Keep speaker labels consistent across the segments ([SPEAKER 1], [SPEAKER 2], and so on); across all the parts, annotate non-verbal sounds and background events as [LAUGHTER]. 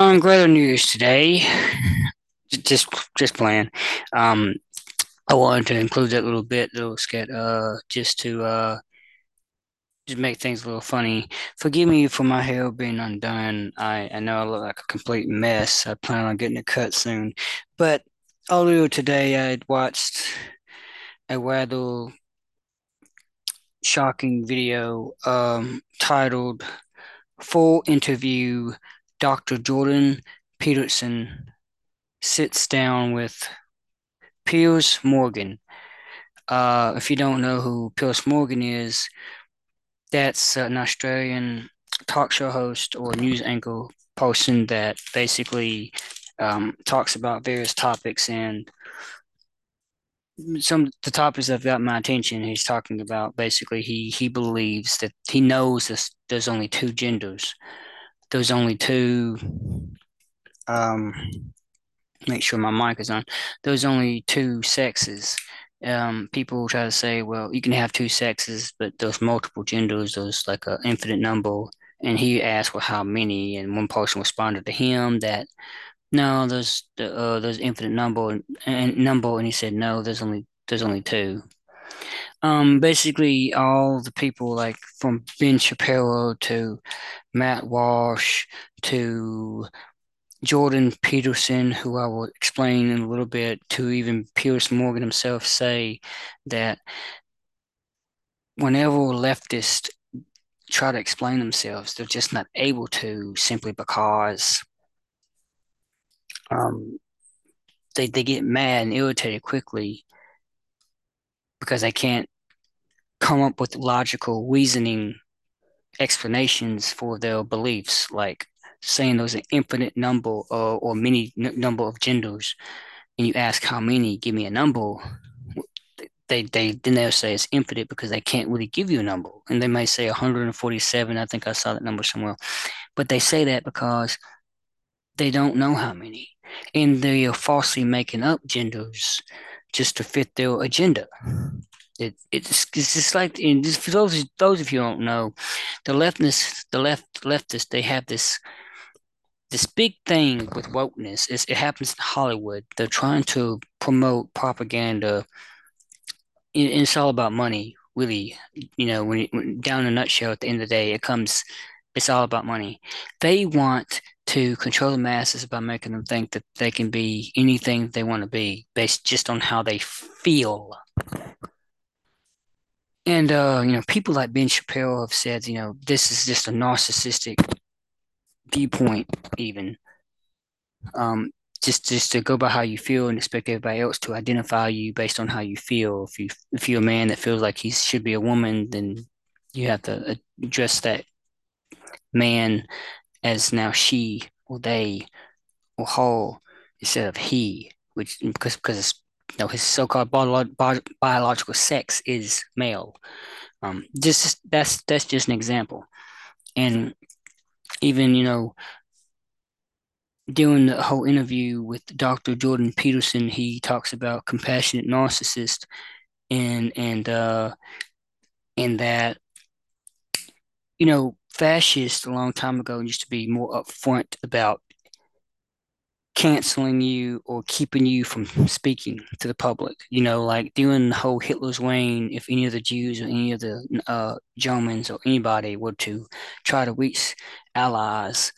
[SPEAKER 1] Um, greater news today. Just, just playing. Um, I wanted to include that little bit, little skit, uh, just to uh, just make things a little funny. Forgive me for my hair being undone. I, I know I look like a complete mess. I plan on getting it cut soon. But earlier today, I watched a rather shocking video um, titled Full Interview Dr. Jordan Peterson sits down with Piers Morgan. Uh, if you don't know who Piers Morgan is, that's an Australian talk show host or news anchor person that basically um, talks about various topics and some the topics that got my attention. He's talking about basically he he believes that he knows this, there's only two genders. There's only two. Um, make sure my mic is on. There's only two sexes. Um, people try to say, well, you can have two sexes, but there's multiple genders. There's like an infinite number. And he asked, well, how many? And one person responded to him that no, there's uh, there's infinite number and, and number, and he said no, there's only there's only two. Um, basically all the people like from Ben Shapiro to Matt Walsh to Jordan Peterson, who I will explain in a little bit, to even Piers Morgan himself say that whenever leftists try to explain themselves, they're just not able to simply because um, they, they get mad and irritated quickly because they can't come up with logical reasoning explanations for their beliefs, like saying there's an infinite number or, or many n- number of genders, and you ask how many, give me a number. They they then they'll say it's infinite because they can't really give you a number, and they might say 147. I think I saw that number somewhere, but they say that because they don't know how many, and they are falsely making up genders just to fit their agenda. It, it's it's just like for those those of you don't know, the leftists the left leftists they have this this big thing with wokeness. Is it happens in Hollywood. They're trying to promote propaganda. It, it's all about money, really. You know, when, when down a nutshell, at the end of the day, it comes. It's all about money. They want to control the masses by making them think that they can be anything they want to be based just on how they feel. And uh, you know, people like Ben Shapiro have said, you know, this is just a narcissistic viewpoint, even. Um, just just to go by how you feel and expect everybody else to identify you based on how you feel. If you if you're a man that feels like he should be a woman, then you have to address that man as now she or they or whole instead of he, which because because you know his so-called bio- bio- biological sex is male. Um, just that's that's just an example, and even you know doing the whole interview with Dr. Jordan Peterson, he talks about compassionate narcissist and and uh and that you know fascists a long time ago used to be more upfront about canceling you or keeping you from speaking to the public. You know, like during the whole Hitler's reign, if any of the Jews or any of the uh, Germans or anybody were to try to reach allies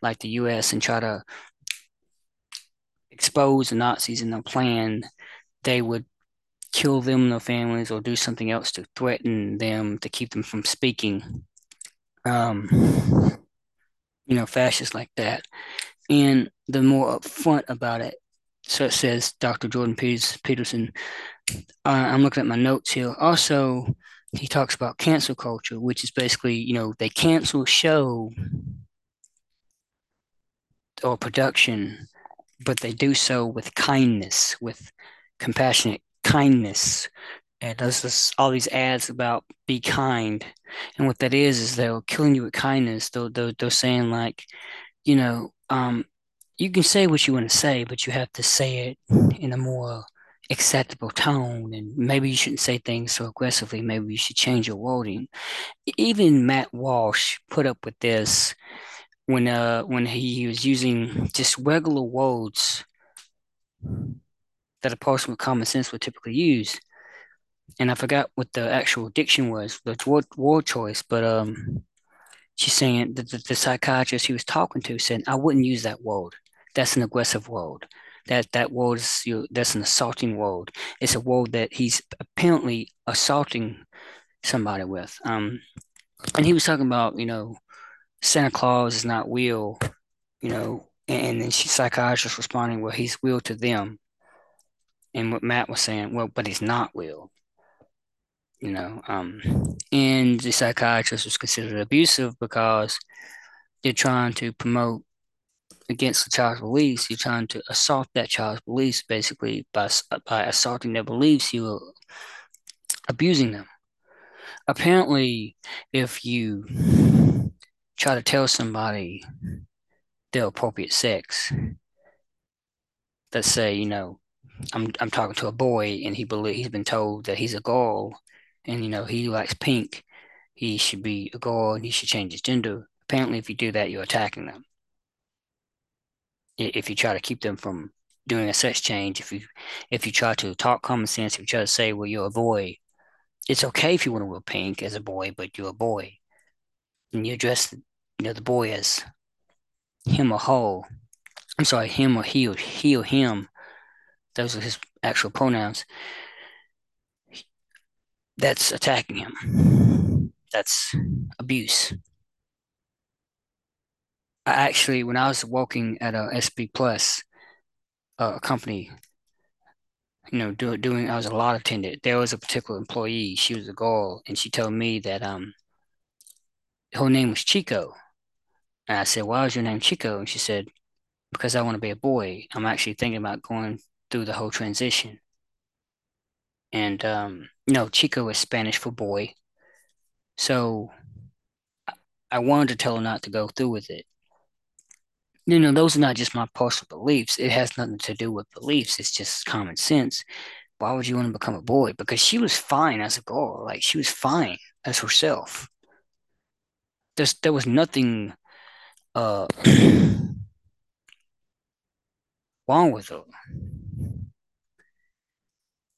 [SPEAKER 1] like the U.S. and try to expose the Nazis and their plan, they would kill them and their families or do something else to threaten them to keep them from speaking. Um, you know, fascists like that. And the more upfront about it, so it says Dr. Jordan Peterson. Uh, I'm looking at my notes here. Also, he talks about cancel culture, which is basically, you know, they cancel show or production, but they do so with kindness, with compassionate kindness. And does all these ads about be kind, and what that is is they're killing you with kindness. They're they're, they're saying like, you know, um, you can say what you want to say, but you have to say it in a more acceptable tone. And maybe you shouldn't say things so aggressively. Maybe you should change your wording. Even Matt Walsh put up with this when uh when he was using just regular words that a person with common sense would typically use. And I forgot what the actual diction was, the word, word choice, but um, she's saying that the, the psychiatrist he was talking to said, I wouldn't use that word. That's an aggressive word. That that word is you know, that's an assaulting word. It's a word that he's apparently assaulting somebody with. Um, and he was talking about, you know, Santa Claus is not real, you know, and then she psychiatrist responding, well, he's real to them. And what Matt was saying, well, but he's not real, you know. Um, and the psychiatrist was considered abusive because you're trying to promote against the child's beliefs. You're trying to assault that child's beliefs basically by by assaulting their beliefs. You're abusing them. Apparently, if you try to tell somebody their appropriate sex, let's say, you know, I'm I'm talking to a boy and he believe he's been told that he's a girl and you know he likes pink, he should be a girl and he should change his gender. Apparently, if you do that, you're attacking them. If you try to keep them from doing a sex change, if you if you try to talk common sense, if you try to say, well, you're a boy, it's okay if you want to wear pink as a boy, but you're a boy. And you address you know the boy as him or her. I'm sorry, him or he or he or him. Those are his actual pronouns. That's attacking him. That's abuse. I actually, when I was working at a SB Plus, a company, you know, do, doing, I was a lot attendant. There was a particular employee. She was a girl, and she told me that um, her name was Chico. And I said, "Why is your name Chico?" And she said, "Because I want to be a boy. I'm actually thinking about going through the whole transition." And um, no, Chico is Spanish for boy. So I wanted to tell her not to go through with it. You know, those are not just my personal beliefs. It has nothing to do with beliefs. It's just common sense. Why would you want to become a boy? Because she was fine as a girl. Like she was fine as herself. There's there was nothing uh [CLEARS THROAT] wrong with her.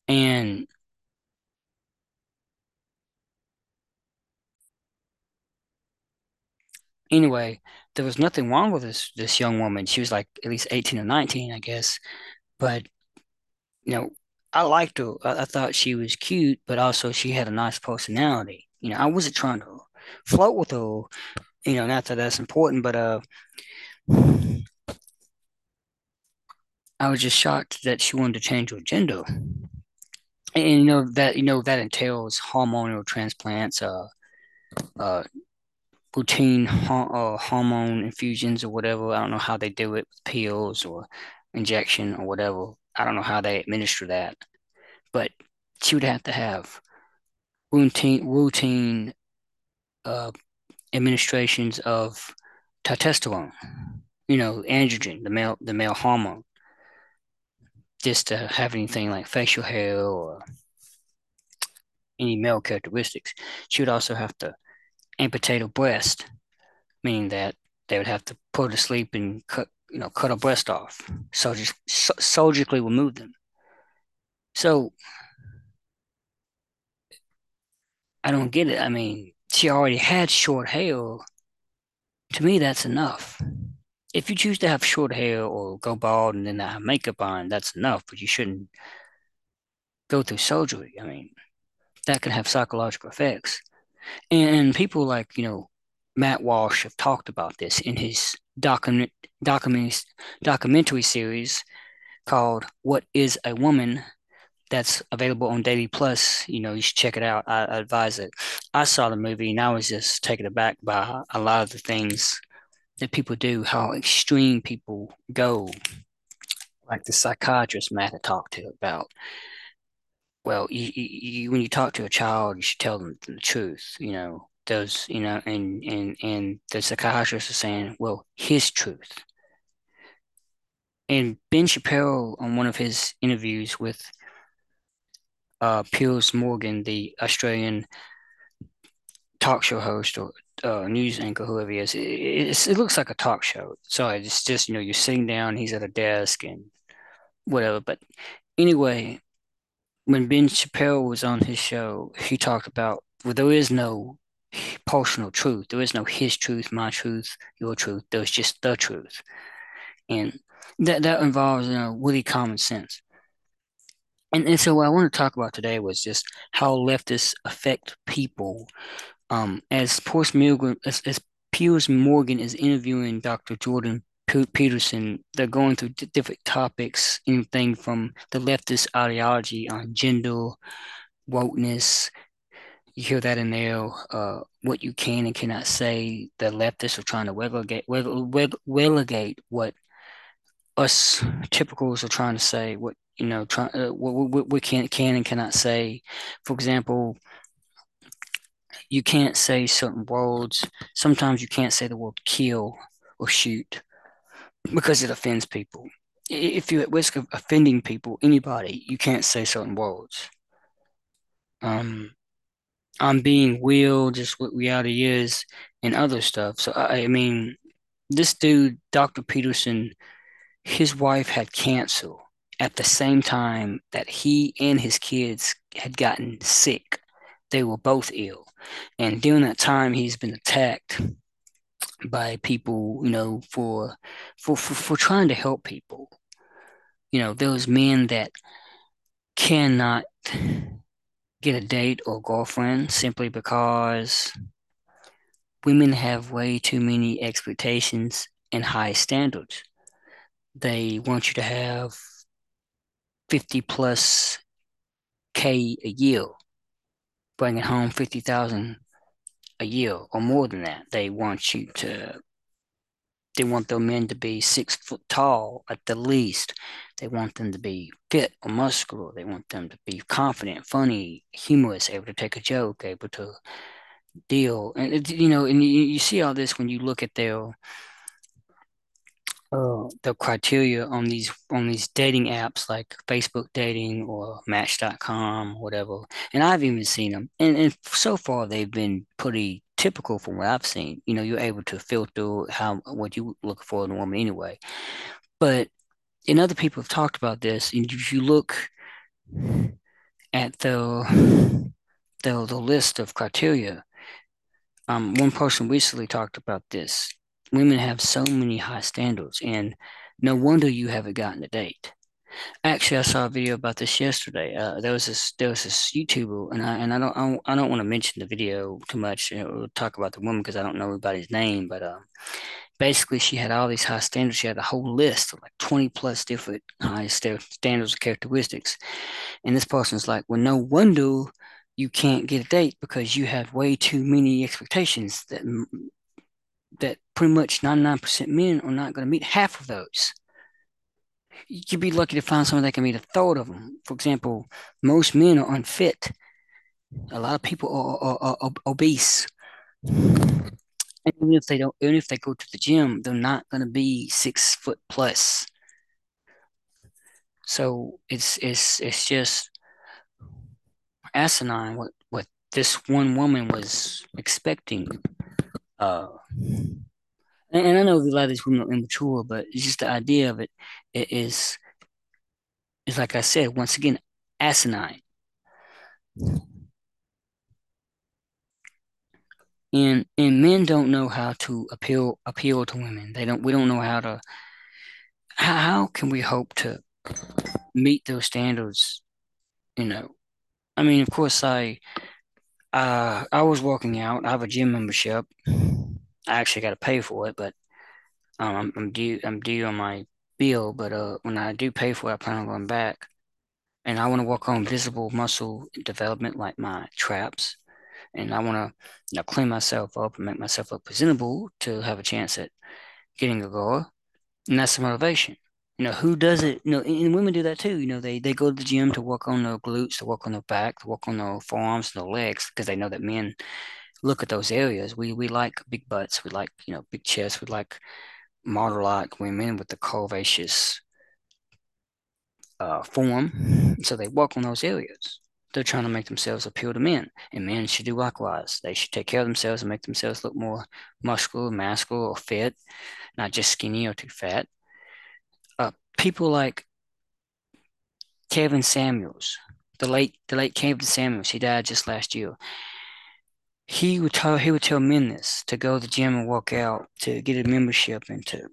[SPEAKER 1] And anyway, there was nothing wrong with this this young woman. She was like at least 18 or 19, I guess. But you know, I liked her. I, I thought she was cute, but also she had a nice personality. You know, I wasn't trying to float with her, you know, not that that's important, but uh I was just shocked that she wanted to change her gender. And you know that you know that entails hormonal transplants, uh uh routine uh, hormone infusions or whatever. I don't know how they do it with pills or injection or whatever. I don't know how they administer that, but she would have to have routine routine uh, administrations of testosterone, you know, androgen, the male the male hormone, just to have anything like facial hair or any male characteristics. She would also have to amputate a breast, meaning that they would have to put her to sleep and cut, you know, cut a breast off, so just surgically remove them. So I don't get it. I mean, she already had short hair. To me, that's enough. If you choose to have short hair or go bald and then have makeup on, that's enough, but you shouldn't go through surgery. I mean, that can have psychological effects. And people like, you know, Matt Walsh have talked about this in his document, document, documentary series called What is a Woman? That's available on Daily Plus. You know, you should check it out. I, I advise it. I saw the movie and I was just taken aback by a lot of the things that people do, how extreme people go. Like the psychiatrist Matt had talked to about well, you, you, when you talk to a child, you should tell them the truth. You know, those, you know, and and and the psychiatrist is saying, well, his truth. And Ben Shapiro, on one of his interviews with uh, Piers Morgan, the Australian talk show host or uh, news anchor, whoever he is. It, it, it looks like a talk show. So it's just, you know, you're sitting down, he's at a desk and whatever. But anyway, when Ben Shapiro was on his show, he talked about well, there is no personal truth. There is no his truth, my truth, your truth. There's just the truth. And that that involves, you know, really common sense. And, and so what I want to talk about today was just how leftists affect people. Um, as Piers Morgan, as, as Morgan is interviewing Dr. Jordan Peterson, they're going through different topics, anything from the leftist ideology on gender, wokeness. You hear that in there, uh, what you can and cannot say. The leftists are trying to relegate, what us typicals are trying to say, what you know, try, uh, what, what we can can and cannot say. For example, you can't say certain words. Sometimes you can't say the word kill or shoot because it offends people. If you're at risk of offending people, anybody, you can't say certain words. Um, I'm being real, just what reality is, and other stuff. So I, I mean, this dude, Dr. Peterson, his wife had cancer at the same time that he and his kids had gotten sick. They were both ill. And during that time, he's been attacked by people, you know, for for for, for trying to help people. You know, those men that cannot get a date or girlfriend simply because women have way too many expectations and high standards. They want you to have 50 plus K a year, bringing home 50,000 a year or more than that. They want you to, they want their men to be six foot tall at the least. They want them to be fit or muscular. They want them to be confident, funny, humorous, able to take a joke, able to deal. And, you know, and you, you see all this when you look at their uh, the criteria on these on these dating apps like Facebook dating or Match.com, whatever. And I've even seen them, and, and so far they've been pretty typical from what I've seen. You know, you're able to filter how what you look for in a woman anyway. But and other people have talked about this, and if you look at the the, the list of criteria, um, one person recently talked about this women have so many high standards, and no wonder you haven't gotten a date. Actually, I saw a video about this yesterday. Uh, there was this there was this YouTuber, and I and I don't I don't, don't want to mention the video too much. You know, we'll talk about the woman because I don't know everybody's name, but uh, basically, she had all these high standards. She had a whole list of like twenty plus different high standards of characteristics, and this person's like, well, no wonder you can't get a date because you have way too many expectations that that pretty much 99% men are not going to meet half of those. You'd be lucky to find someone that can meet a third of them. For example, most men are unfit. A lot of people are, are, are obese. And even if they don't, even if they go to the gym, they're not going to be six foot plus. So it's it's it's just asinine what what this one woman was expecting uh, and, and I know a lot of these women are immature, but it's just the idea of it, it is is like I said once again asinine. And and men don't know how to appeal appeal to women. They don't. We don't know how to. How, how can we hope to meet those standards? You know, I mean, of course, I uh, I was working out. I have a gym membership. I actually got to pay for it, but um, I'm, I'm due. I'm due on my bill. But uh, when I do pay for it, I plan on going back, and I want to work on visible muscle development, like my traps, and I want to, you know, clean myself up and make myself look presentable to have a chance at getting a girl, and that's the motivation. You know, who does it? You know, and women do that too. You know, they they go to the gym to work on their glutes, to work on their back, to work on their forearms and their legs, because they know that men look at those areas. We we like big butts, we like you know big chests, we like model-like women with the curvaceous uh, form. So they work on those areas they're trying to make themselves appeal to men, and men should do likewise. They should take care of themselves and make themselves look more muscular, masculine, or fit, not just skinny or too fat. People like Kevin Samuels, the late the late Kevin Samuels, he died just last year. He would tell he would tell men this to go to the gym and work out, to get a membership, and to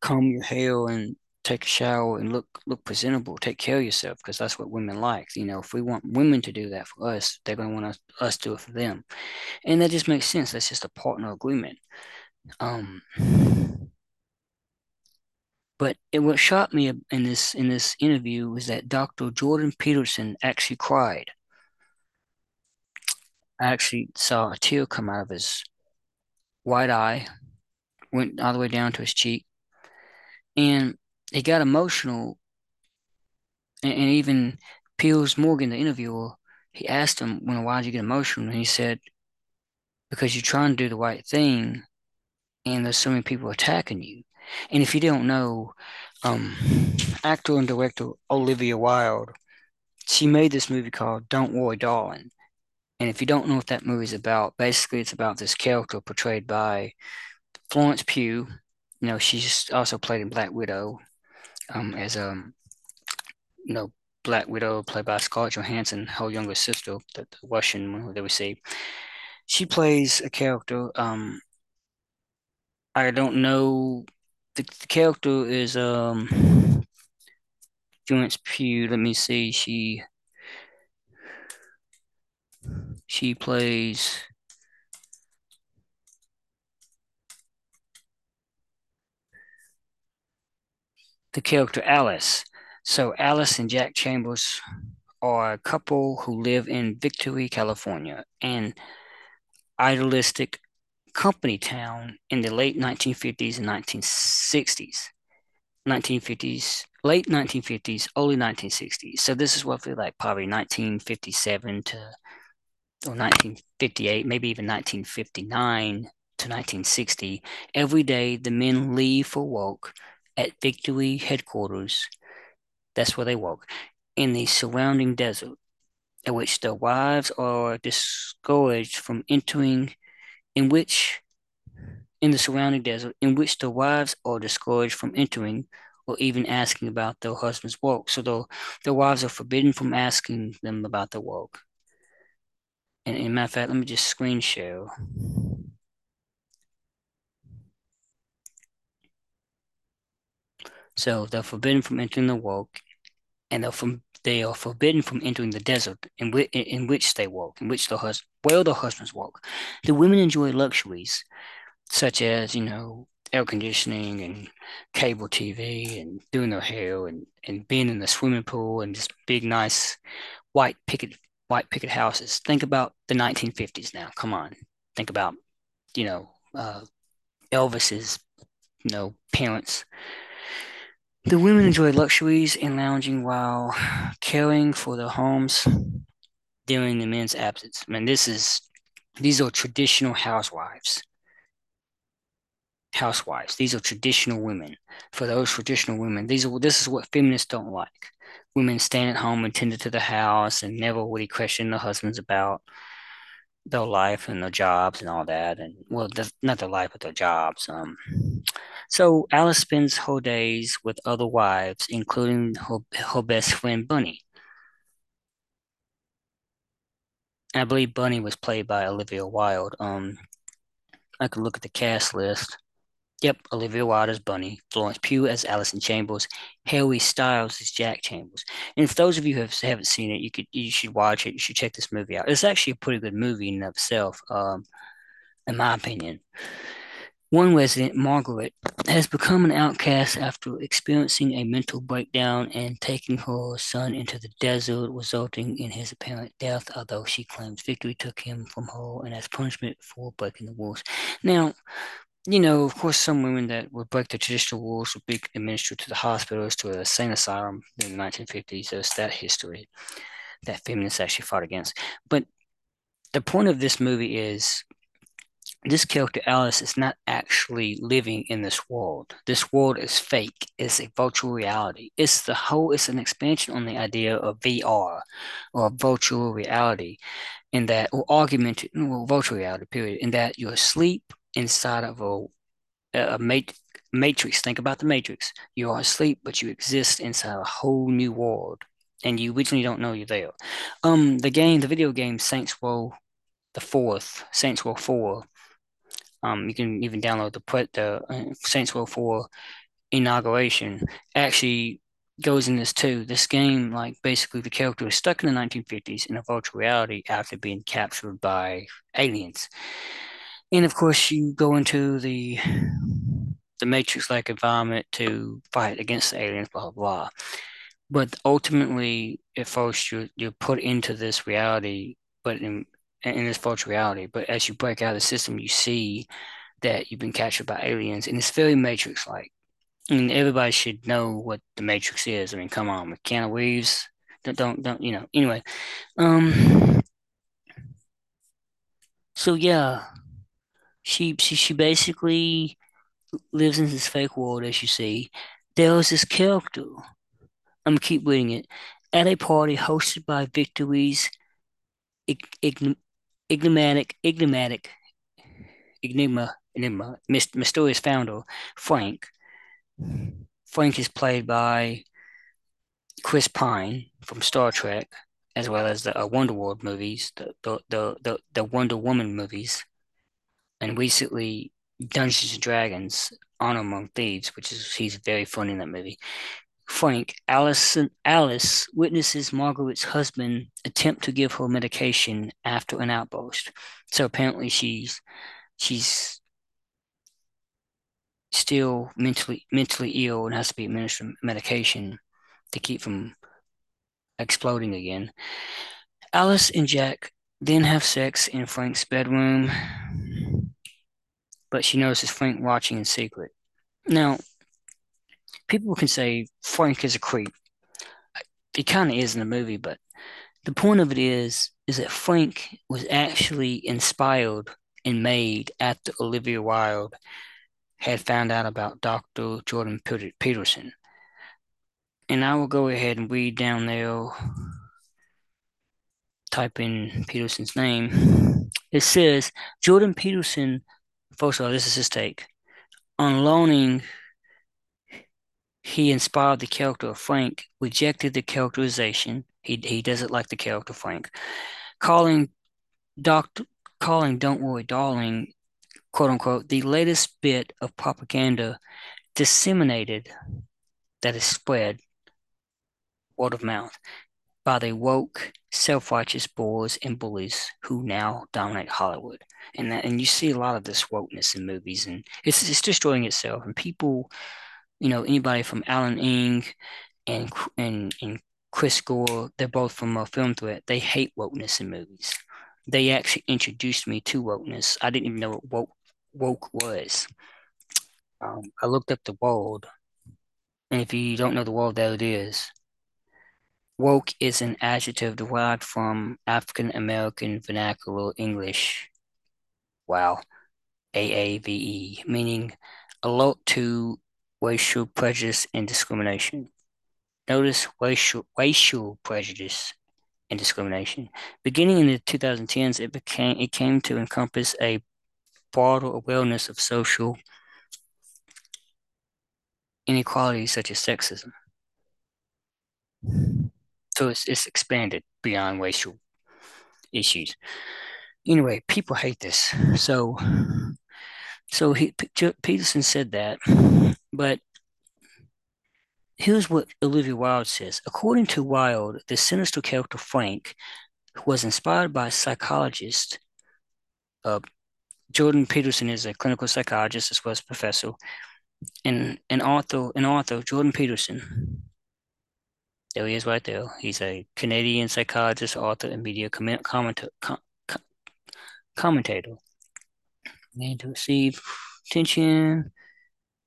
[SPEAKER 1] comb your hair and take a shower and look look presentable, take care of yourself because that's what women like. You know, if we want women to do that for us, they're going to want us, us to do it for them, and that just makes sense. That's just a partner agreement. Um, but it, what shocked me in this in this interview was that Dr. Jordan Peterson actually cried. I actually saw a tear come out of his white eye, went all the way down to his cheek, and he got emotional. And, and even Piers Morgan, the interviewer, he asked him, "When why did you get emotional?" And he said, "Because you're trying to do the right thing, and there's so many people attacking you." And if you don't know, um, actor and director Olivia Wilde, she made this movie called Don't Worry, Darling. And if you don't know what that movie's about, basically it's about this character portrayed by Florence Pugh. You know, she's also played in Black Widow um, as a, um, you know, Black Widow played by Scarlett Johansson, her younger sister, the, the Russian one that we see. She plays a character. Um, I don't know the, the character is um Florence Pugh. Let me see. She she plays the character Alice. So Alice and Jack Chambers are a couple who live in Victory, California, and idealistic company town in the late 1950s and 1960s. 1950s, late 1950s, early 1960s. So this is roughly like probably 1957 to or 1958, maybe even 1959 to 1960. Every day the men leave for work at Victory headquarters. That's where they work in the surrounding desert, at which their wives are discouraged from entering in which in the surrounding desert, in which the wives are discouraged from entering or even asking about their husband's work. So the, the wives are forbidden from asking them about their work. And in matter of fact, let me just screen share. So they're forbidden from entering the work, and they're from they are forbidden from entering the desert in, which, in which they walk, in which the hus- where the husbands walk. The women enjoy luxuries such as, you know, air conditioning and cable TV and doing their hair and, and being in the swimming pool and just big, nice white picket white picket houses. Think about the 1950s now. Come on. Think about, you know, uh, Elvis's, you know, parents the women enjoy luxuries and lounging while caring for their homes during the men's absence. I mean, this is these are traditional housewives. Housewives. These are traditional women. For those traditional women, these are this is what feminists don't like. Women staying at home and tended to the house and never really question their husbands about their life and their jobs and all that. And well, not their life, but their jobs. Um, so Alice spends whole days with other wives, including her, her best friend Bunny. I believe Bunny was played by Olivia Wilde. Um, I could look at the cast list. Yep, Olivia Wilde as Bunny, Florence Pugh as Allison Chambers, Harry Styles as Jack Chambers. And if those of you have, haven't seen it, you could you should watch it. You should check this movie out. It's actually a pretty good movie in itself, um, in my opinion. One resident, Margaret, has become an outcast after experiencing a mental breakdown and taking her son into the desert, resulting in his apparent death, although she claims Victory took him from her and as punishment for breaking the rules. Now, you know, of course, some women that would break the traditional rules would be administered to the hospitals, to a insane asylum in the 1950s. There's that history that feminists actually fought against. But the point of this movie is this character Alice is not actually living in this world. This world is fake. It's a virtual reality. It's the whole. It's an expansion on the idea of VR or virtual reality, in that or augmented well, virtual reality. Period. In that you're asleep inside of a a mat- matrix. Think about the matrix. You are asleep, but you exist inside a whole new world, and you originally don't know you're there. Um, the game, the video game Saints Row the fourth, Saints Row 4 um, you can even download the put the uh, Saints Row 4 inauguration actually goes in this too. This game, like basically the character is stuck in the 1950s in a virtual reality after being captured by aliens. And of course you go into the the Matrix-like environment to fight against the aliens, blah blah blah. But ultimately, at first you're you're put into this reality, but in in this virtual reality. But as you break out of the system, you see that you've been captured by aliens, and it's very Matrix-like. I mean, everybody should know what the Matrix is. I mean, come on, Keanu Reeves, don't, don't, don't, you know. Anyway, um, so yeah, she, she, she basically lives in this fake world, as you see. There was this character. I'm gonna keep reading it. At a party hosted by Victory's enigmatic, enigmatic, enigma, enigma, mysterious founder, Frank. Frank is played by Chris Pine from Star Trek, as well as the uh, Wonder World movies, the, the the the the Wonder Woman movies, and recently Dungeons and Dragons: Honor Among Thieves, which is he's very funny in that movie. Frank, Alice, Alice witnesses Margaret's husband attempt to give her medication after an outburst. So apparently she's she's still mentally mentally ill and has to be administered medication to keep from exploding again. Alice and Jack then have sex in Frank's bedroom, but she notices Frank watching in secret. Now, people can say Frank is a creep. He kind of is in the movie, but the point of it is is that Frank was actually inspired and made after Olivia Wilde had found out about Dr. Jordan Peterson. And I will go ahead and read down there, type in Peterson's name. It says Jordan Peterson, first of all, this is his take, on loaning he inspired the character of Frank, rejected the characterization. He he doesn't like the character Frank. Calling Doctor calling Don't Worry Darling, quote unquote, the latest bit of propaganda disseminated that is spread word of mouth by the woke, self-righteous bores and bullies who now dominate Hollywood. And that, and you see a lot of this wokeness in movies and it's it's destroying itself and people you know, anybody from Alan Ng and and and Chris Gore, they're both from a Film Threat. They hate wokeness in movies. They actually introduced me to wokeness. I didn't even know what woke, woke was. Um, I looked up the world, and if you don't know the world, there it is. Woke is an adjective derived from African American vernacular English. Wow. AAVE, meaning alert to racial prejudice and discrimination. Notice racial, racial prejudice and discrimination. Beginning in the 2010s, it became it came to encompass a broader awareness of social inequalities such as sexism. So it's, it's expanded beyond racial issues. Anyway, people hate this. So so he Peterson said that, but here's what Olivia Wilde says. According to Wilde, the sinister character Frank was inspired by psychologist uh, Jordan Peterson is a clinical psychologist as well as professor, and an author, an author Jordan Peterson. There he is, right there. He's a Canadian psychologist, author, and media comment, commentator. Com, commentator need to receive attention,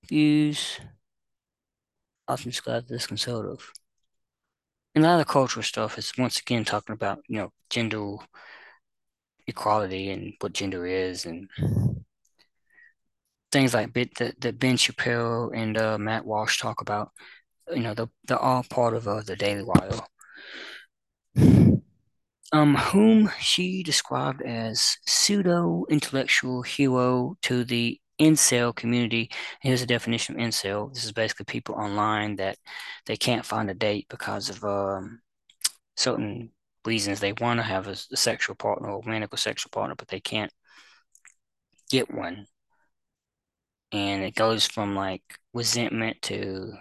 [SPEAKER 1] views, often described as conservative. And a lot of cultural stuff is once again talking about, you know, gender equality and what gender is and things like bit that, that Ben Shapiro and uh, Matt Walsh talk about. You know, they're, they're all part of uh, the Daily Wire. Um, whom she described as pseudo-intellectual hero to the incel community. Here's a definition of incel. This is basically people online that they can't find a date because of um, certain reasons. They want to have a, a sexual partner or romantic sexual partner, but they can't get one. And it goes from like resentment to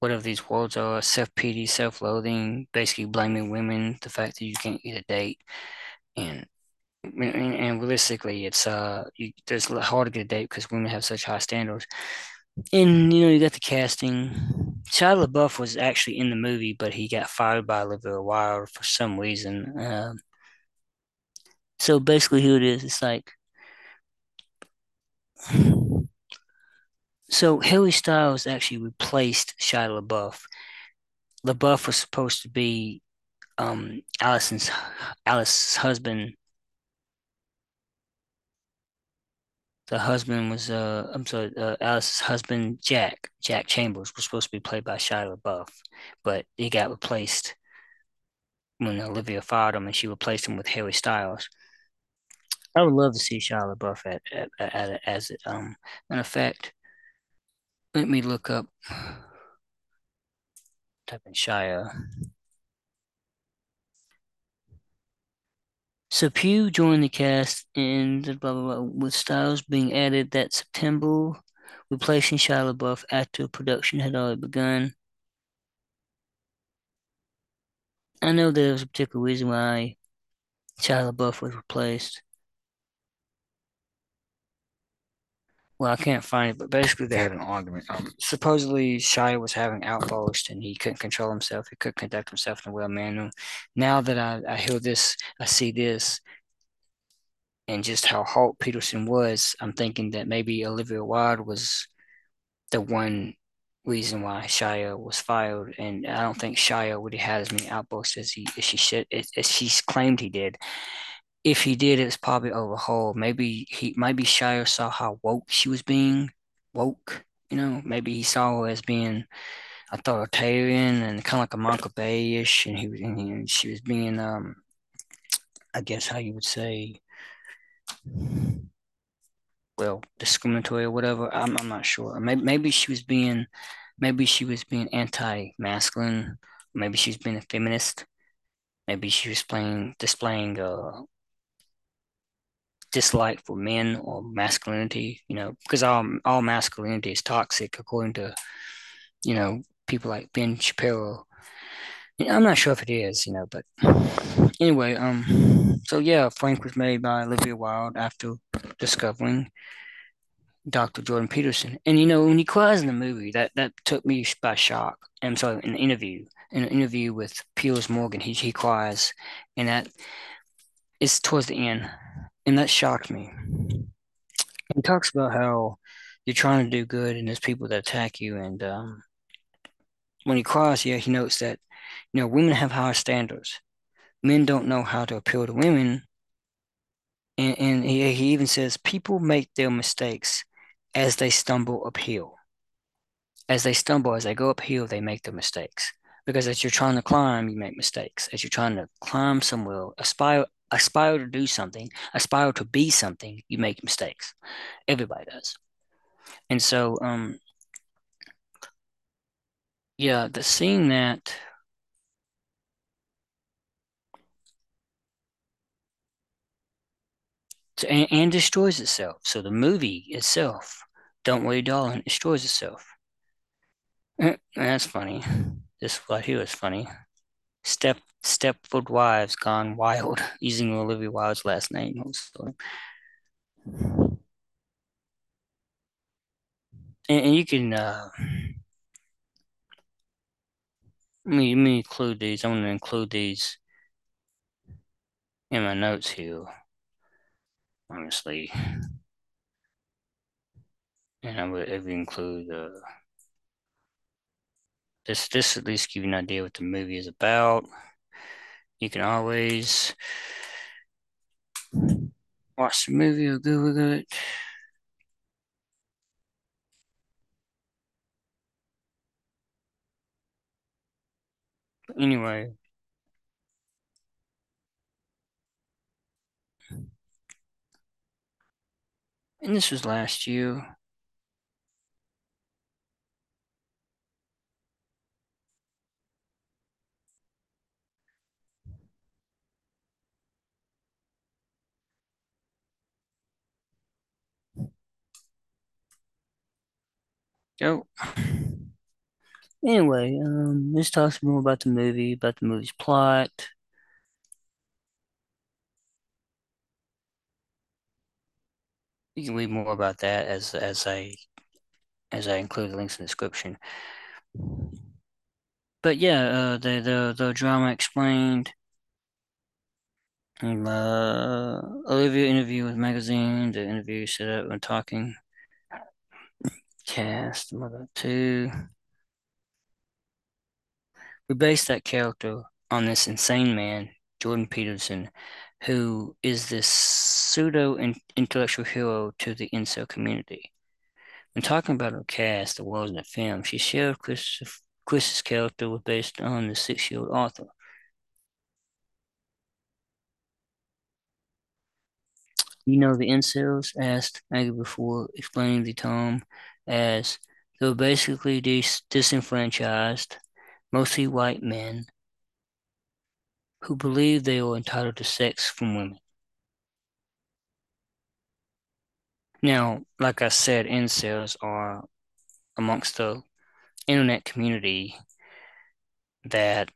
[SPEAKER 1] whatever these words are, self-pity, self-loathing, basically blaming women, the fact that you can't get a date. And and, and realistically, it's uh, you, it's hard to get a date because women have such high standards. And you know, you got the casting. Shia LaBeouf was actually in the movie, but he got fired by Olivia Wilde for some reason. Um, so basically, who it is, it's like so Harry Styles actually replaced Shia LaBeouf. LaBeouf was supposed to be um Allison's Alice's husband. The husband was uh I'm sorry, uh, Alice's husband Jack Jack Chambers was supposed to be played by Shia LaBeouf, but he got replaced when Olivia fired him, and she replaced him with Harry Styles. I would love to see Shia LaBeouf at, at, at, as it. Um, in effect, let me look up. [SIGHS] Type in Shia. So Pugh joined the cast the blah blah blah with Styles being added that September, replacing Shia LaBeouf after production had already begun. I know there was a particular reason why Shia LaBeouf was replaced. Well, I can't find it, but basically they had an argument. Um, supposedly Shia was having outbursts and he couldn't control himself. He couldn't conduct himself in a well manner. Now that I, I hear this, I see this, and just how Holt Peterson was, I'm thinking that maybe Olivia Wilde was the one reason why Shia was fired, and I don't think Shia would have had as many outbursts as he as she should as she claimed he did. If he did, it was probably overhauled. Maybe he maybe Shia saw how woke she was being woke. You know, maybe he saw her as being authoritarian and kind of like a Michael Bay-ish, and he was and she was being um, I guess how you would say well, discriminatory or whatever. I'm I'm not sure. Maybe maybe she was being maybe she was being anti-masculine. Maybe she being a feminist. Maybe she was playing displaying uh dislike for men or masculinity, you know, because all all masculinity is toxic according to, you know, people like Ben Shapiro. I'm not sure if it is, you know, but anyway, um, so yeah, Frank was made by Olivia Wilde after discovering Dr. Jordan Peterson. And you know, when he cries in the movie, that that took me by shock. I'm sorry, in an interview, in an interview with Piers Morgan, he he cries, and that is towards the end, and that shocked me. He talks about how you're trying to do good, and there's people that attack you, and um, when he cries, yeah, he notes that you know women have higher standards. Men don't know how to appeal to women, and, and he, he even says people make their mistakes as they stumble uphill. As they stumble, as they go uphill, they make their mistakes. Because as you're trying to climb, you make mistakes. As you're trying to climb somewhere, aspire aspire to do something, aspire to be something, you make mistakes. Everybody does. And so, um, yeah, the seeing that and, and destroys itself. So the movie itself, Don't Worry Darling, destroys itself. Eh, that's funny. This right here is funny. Step Stepford Wives Gone Wild [LAUGHS] using Olivia Wilde's last name. And, and you can uh, let me, let me include these. I'm going to include these in my notes here. Honestly, and I would include uh, this. This at least give you an idea what the movie is about. You can always watch the movie or Google it. But anyway, and this was last year. So, anyway, um, this talks more about the movie, about the movie's plot. You can read more about that as as I as I include the links in the description. But yeah, uh, the the the drama explained. And, uh, Olivia interview with magazine. The interview set up when talking. Cast mother two. We based that character on this insane man, Jordan Peterson, who is this pseudo intellectual hero to the incel community. When talking about her cast, the world in the film, she shared Chris, Chris's character was based on the six-year-old author. You know the incels? asked Maggie before explaining the term as they were basically dis disenfranchised, mostly white men who believe they are entitled to sex from women. Now, like I said, incels are amongst the internet community that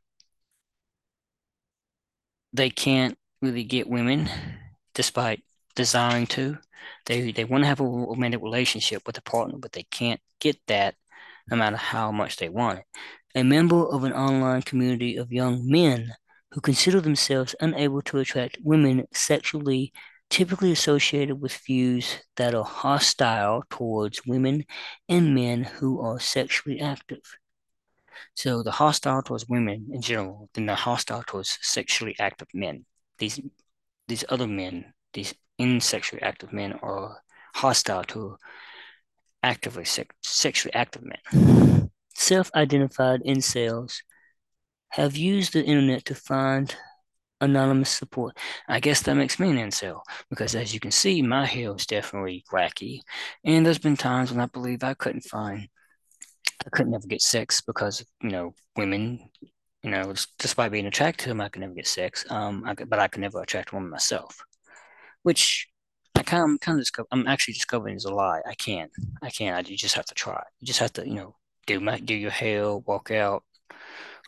[SPEAKER 1] they can't really get women despite desiring to. They they want to have a romantic relationship with a partner, but they can't get that no matter how much they want it. A member of an online community of young men who consider themselves unable to attract women sexually, typically associated with views that are hostile towards women and men who are sexually active. So the hostile towards women in general, then the hostile towards sexually active men. These these other men, these insexually active men, or hostile to actively sex, sexually active men. Self-identified incels have used the internet to find anonymous support. I guess that makes me an incel because, as you can see, my hair is definitely wacky, and there's been times when I believe I couldn't find, I couldn't never get sex because you know women, you know, despite being attracted to them, I could never get sex. Um, I could, but I could never attract a woman myself, which I kind of, I'm kind of discover, I'm actually discovering is a lie. I can't, I can't. I, you just have to try. You just have to, you know, do my do your hair, walk out,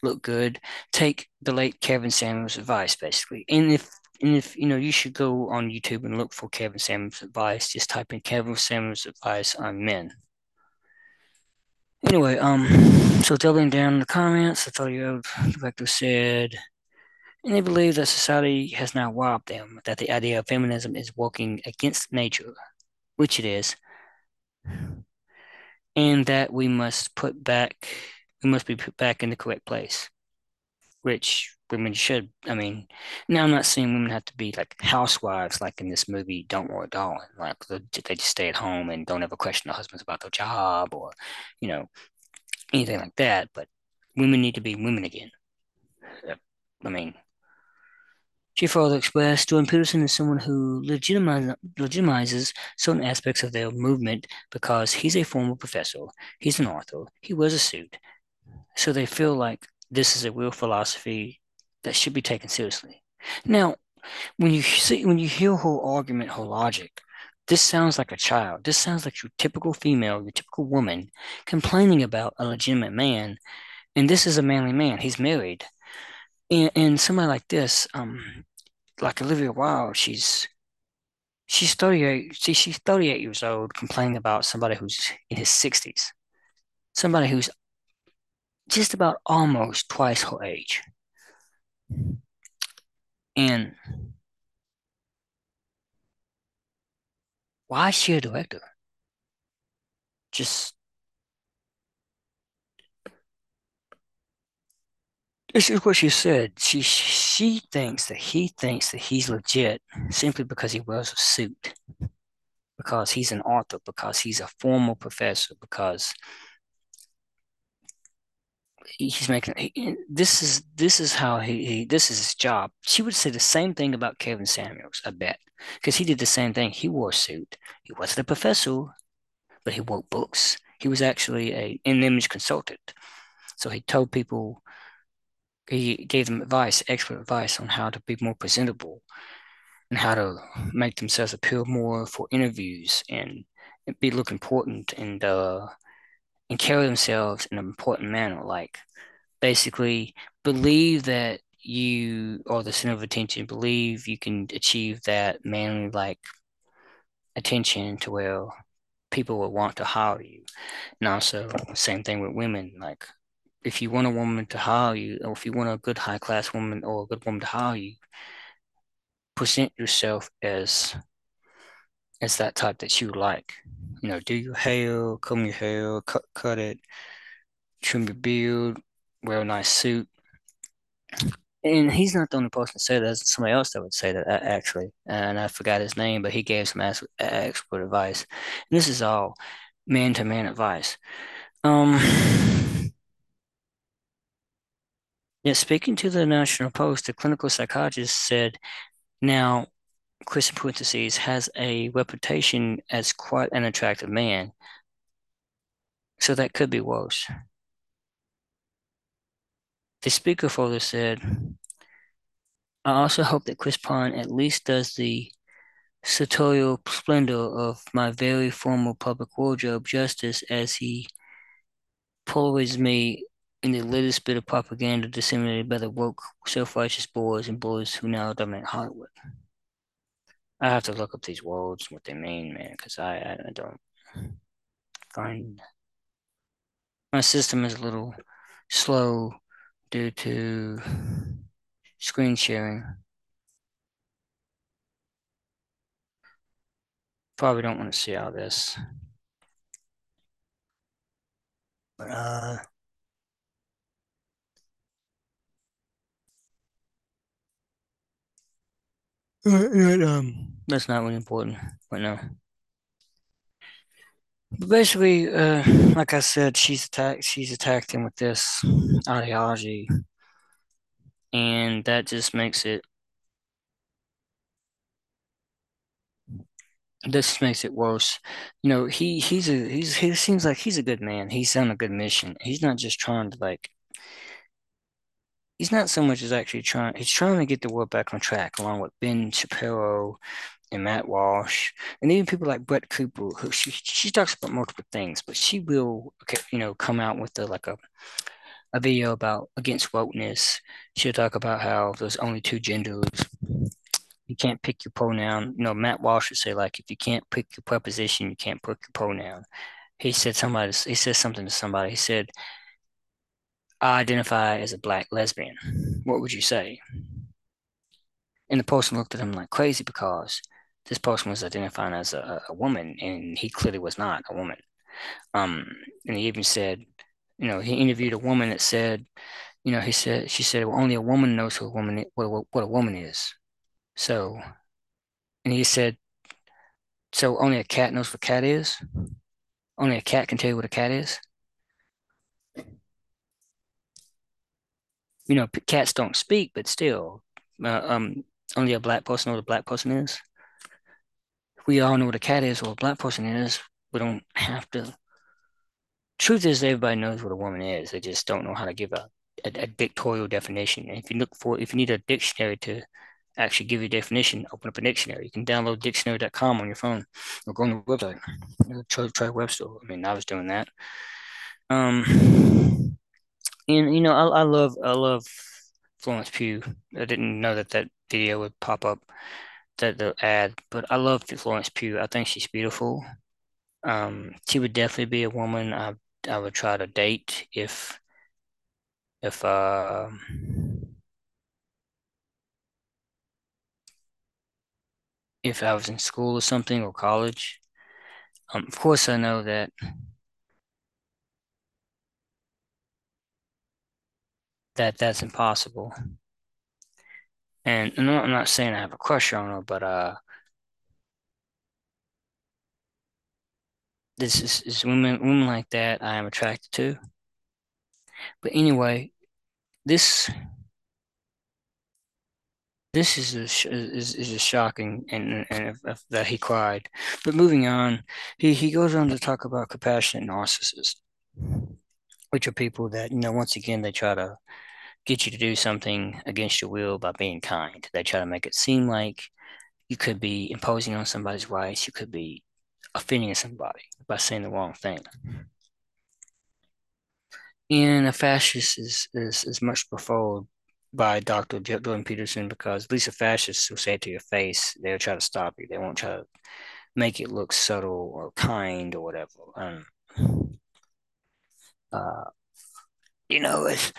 [SPEAKER 1] look good, take the late Kevin Samuels advice, basically. And if and if you know, you should go on YouTube and look for Kevin Samuels advice. Just type in Kevin Samuels advice on men. Anyway, um, so doubling down in the comments, the 30-year-old director said, and they believe that society has now robbed them, that the idea of feminism is working against nature, which it is, [SIGHS] and that we must put back we must be put back in the correct place, which women should. I mean, now I'm not saying women have to be like housewives, like in this movie, Don't Worry, Darling. Like they just stay at home and don't ever question their husbands about their job or, you know, anything like that. But women need to be women again. I mean, she further expressed Jordan Peterson is someone who legitimize, legitimizes certain aspects of their movement because he's a former professor, he's an author, he wears a suit, so they feel like this is a real philosophy that should be taken seriously. Now, when you see when you hear her argument, her logic, this sounds like a child. This sounds like your typical female, your typical woman complaining about a legitimate man, and this is a manly man. He's married, and, and somebody like this, um, like Olivia Wilde, she's she's 38. See, she's 38 years old, complaining about somebody who's in his 60s, somebody who's just about almost twice her age. And why is she a director? Just This is what she said. She she thinks that he thinks that he's legit simply because he wears a suit, because he's an author, because he's a formal professor, because he's making this is this is how he, he this is his job. She would say the same thing about Kevin Samuels, I bet, because he did the same thing. He wore a suit. He wasn't a professor, but he wrote books. He was actually a an image consultant. So he told people he gave them advice, expert advice on how to be more presentable and how to make themselves appeal more for interviews and be look important and uh and carry themselves in an important manner. Like basically believe that you are the center of attention, believe you can achieve that manly like attention to where people will want to hire you. And also same thing with women, like if you want a woman to hire you, or if you want a good high class woman or a good woman to hire you, present yourself as as that type that you like. You know, do your hair, comb your hair, cut cut it, trim your beard, wear a nice suit. And he's not the only person to say that. There's somebody else that would say that actually, and I forgot his name, but he gave some expert advice. And this is all man to man advice. Um, yeah, speaking to the National Post, the clinical psychologist said, now Chris in parentheses has a reputation as quite an attractive man, so that could be worse. The speaker further said, I also hope that Chris Pine at least does the sartorial splendor of my very formal public wardrobe justice as he polarizes me in the latest bit of propaganda disseminated by the woke, self-righteous boys and boys who now dominate Hollywood. I have to look up these words, and what they mean, man, because I, I don't find my system is a little slow due to screen sharing. Probably don't want to see all this. But uh um that's not really important right now. But basically, uh, like I said, she's attacked she's attacked him with this ideology, and that just makes it this makes it worse. You know, he he's a he's he seems like he's a good man. He's on a good mission. He's not just trying to like he's not so much as actually trying he's trying to get the world back on track along with Ben Shapiro and Matt Walsh and even people like Brett Cooper who she she talks about multiple things, but she will you know come out with a, like a a video about against wokeness. She'll talk about how there's only two genders. You can't pick your pronoun. You know, Matt Walsh would say like if you can't pick your preposition, you can't pick your pronoun. He said somebody he said something to somebody. He said, I identify as a black lesbian. What would you say? And the person looked at him like crazy because this person was identifying as a, a woman and he clearly was not a woman. Um, and he even said, you know, he interviewed a woman that said, you know, he said, she said, well, only a woman knows who a woman, what, what a woman is. So, and he said, so only a cat knows what a cat is? Only a cat can tell you what a cat is? You know, cats don't speak, but still, uh, um, only a black person knows what a black person is. We all know what a cat is or a black person is. We don't have to. Truth is, everybody knows what a woman is. They just don't know how to give a, a, a dictatorial definition. And if you look for, if you need a dictionary to actually give you a definition, open up a dictionary. You can download dictionary.com on your phone or go on the website. Try, try Webster. I mean, I was doing that. Um, and you know, I, I love I love Florence Pugh. I didn't know that that video would pop up, that the ad, but I love Florence Pugh. I think she's beautiful. Um, she would definitely be a woman I I would try to date if if uh if I was in school or something or college. Um, of course, I know that that that's impossible. And I'm not, I'm not saying I have a crush on her, but uh, this is, is women women like that I am attracted to. But anyway, this this is a, is is just shocking and and if, if that he cried. But moving on, he he goes on to talk about compassionate narcissists, which are people that you know once again they try to get you to do something against your will by being kind. They try to make it seem like you could be imposing on somebody's rights, you could be offending somebody by saying the wrong thing. And a fascist is is, is much preferred by Dr. Jordan Peterson because at least a fascist will say it to your face. They'll try to stop you. They won't try to make it look subtle or kind or whatever. Um, uh, you know, it's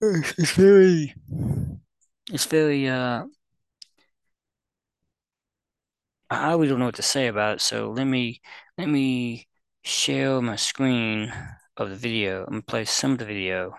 [SPEAKER 1] it's very it's very uh I really don't know what to say about it. So let me let me share my screen of the video. I'm play some of the video.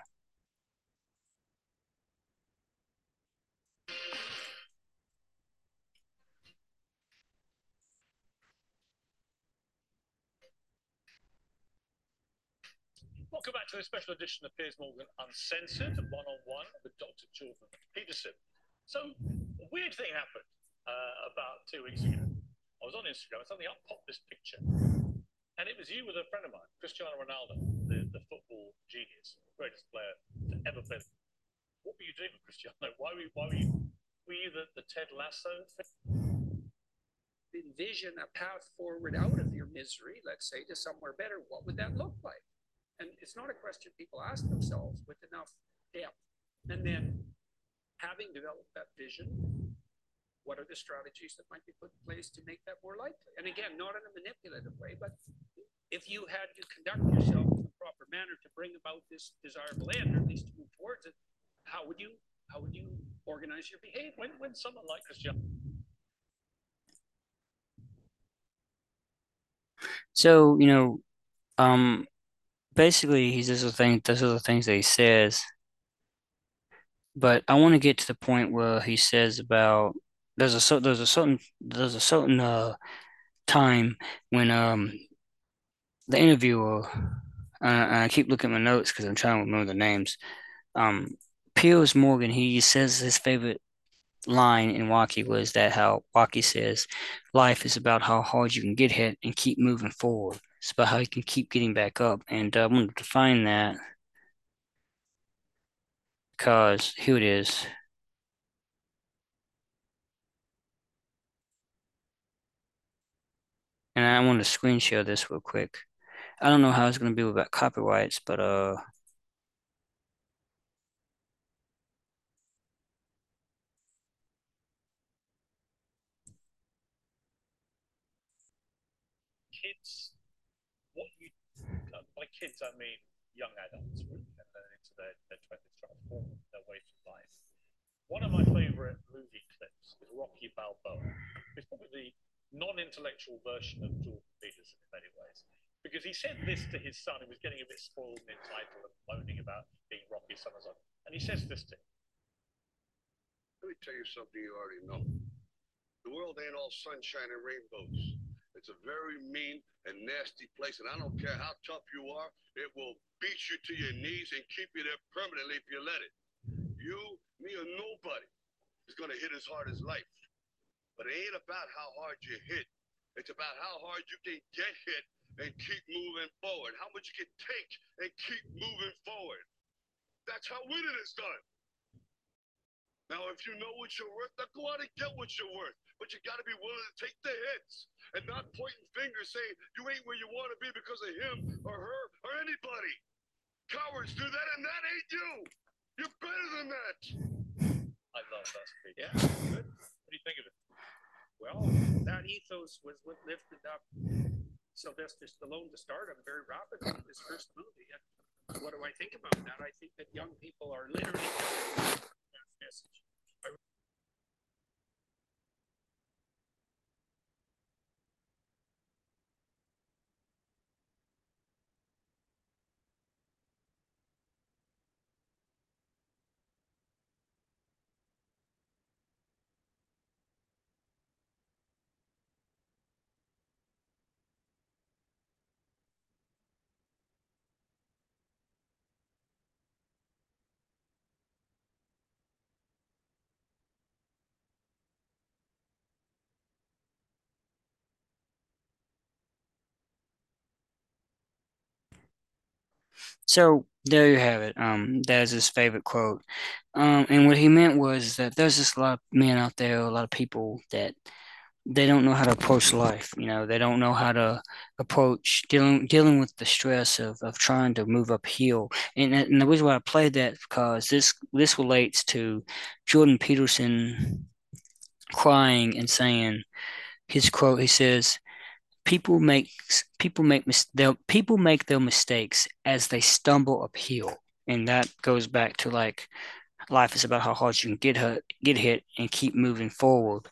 [SPEAKER 2] Welcome back to this special edition of Piers Morgan Uncensored, one on one with Dr. Jordan Peterson. So, a weird thing happened uh, about two weeks ago. I was on Instagram and suddenly up popped this picture. And it was you with a friend of mine, Cristiano Ronaldo, the, the football genius, greatest player to ever play. What were you doing with Cristiano? [LAUGHS] Why were you, why were you, were you the, the Ted Lasso
[SPEAKER 3] envision a path forward out of your misery, let's say, to somewhere better, what would that look like? And it's not a question people ask themselves with enough depth. And then, having developed that vision, what are the strategies that might be put in place to make that more likely? And again, not in a manipulative way, but if you had to conduct yourself in the proper manner to bring about this desirable end, or at least to move towards it, how would you how would you organize your behavior?
[SPEAKER 2] When when someone like Cristiano
[SPEAKER 1] So, you know, um, basically he's just the thing those are the things that he says. But I want to get to the point where he says about there's a there's a certain there's a certain uh time when um the interviewer uh, I keep looking at my notes because I'm trying to remember the names. Um, Piers Morgan he says his favorite line in Rocky was that how Rocky says life is about how hard you can get hit and keep moving forward. It's about how you can keep getting back up. And uh, I wanted to define that because here it is. And I want to screen share this real quick. I don't know how it's going to be about copyrights, but uh,
[SPEAKER 2] kids, what you uh, by kids I mean young adults really, and then into their, their 20s trying to form their way through life. One of my favorite movie clips is Rocky Balboa. It's probably the non-intellectual version of Jordan Peterson in many ways. Because he said this to his son, who was getting a bit spoiled and entitled and moaning about being Rocky's son. And he says this to him.
[SPEAKER 4] Let me tell you something you already know. The world ain't all sunshine and rainbows. It's a very mean and nasty place, and I don't care how tough you are, it will beat you to your knees and keep you there permanently if you let it. You, me, or nobody is gonna hit as hard as life. But it ain't about how hard you hit. It's about how hard you can get hit and keep moving forward. How much you can take and keep moving forward. That's how winning is done. Now, if you know what you're worth, then go out and get what you're worth. But you got to be willing to take the hits and not pointing fingers saying you ain't where you want to be because of him or her or anybody. Cowards do that, and that ain't you. You're better than that.
[SPEAKER 2] I love that speech.
[SPEAKER 3] Yeah, good.
[SPEAKER 2] What do you think of it?
[SPEAKER 3] Well, that ethos was what lifted up Sylvester Stallone to stardom very rapidly in his first movie. And what do I think about that? I think that young people are literally
[SPEAKER 1] So there you have it. Um, that's his favorite quote. Um, and what he meant was that there's just a lot of men out there, a lot of people that they don't know how to approach life. You know, they don't know how to approach dealing dealing with the stress of, of trying to move uphill. And, and the reason why I played that because this this relates to Jordan Peterson crying and saying his quote. He says, "People make people make mis- people make their mistakes as they stumble uphill." And that goes back to like life is about how hard you can get hurt, get hit, and keep moving forward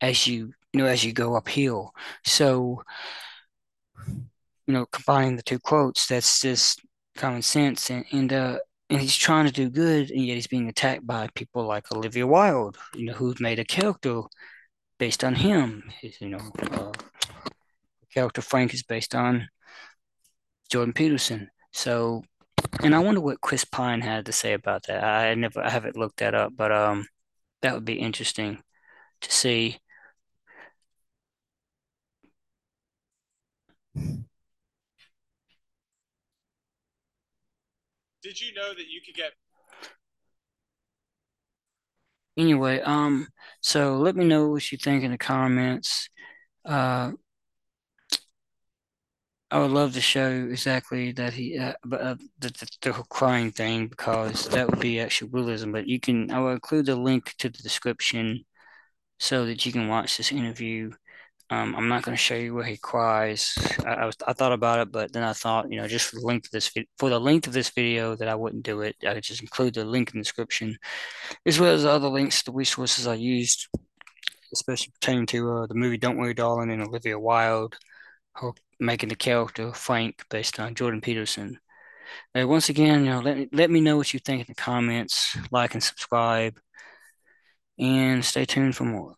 [SPEAKER 1] as you you know as you go uphill. So you know, combining the two quotes, that's just common sense, and and uh, and he's trying to do good, and yet he's being attacked by people like Olivia Wilde, you know, who's made a character based on him. You know, uh, character Frank is based on Jordan Peterson. So and I wonder what Chris Pine had to say about that. I never, I haven't looked that up, but um, that would be interesting to see.
[SPEAKER 5] Did you know that you could get
[SPEAKER 1] Anyway, um, so let me know what you think in the comments. Uh, I would love to show exactly that he, uh, uh, the, the, the crying thing because that would be actual realism. But you can, I will include the link to the description so that you can watch this interview. Um, I'm not going to show you where he cries. I, I, was, I thought about it, but then I thought, you know, just for the length of this for the length of this video, that I wouldn't do it. I could just include the link in the description, as well as other links to the resources I used, especially pertaining to uh, the movie "Don't Worry, Darling" and Olivia Wilde making the character Frank based on Jordan Peterson. Uh, once again, you know, let let me know what you think in the comments, like and subscribe, and stay tuned for more.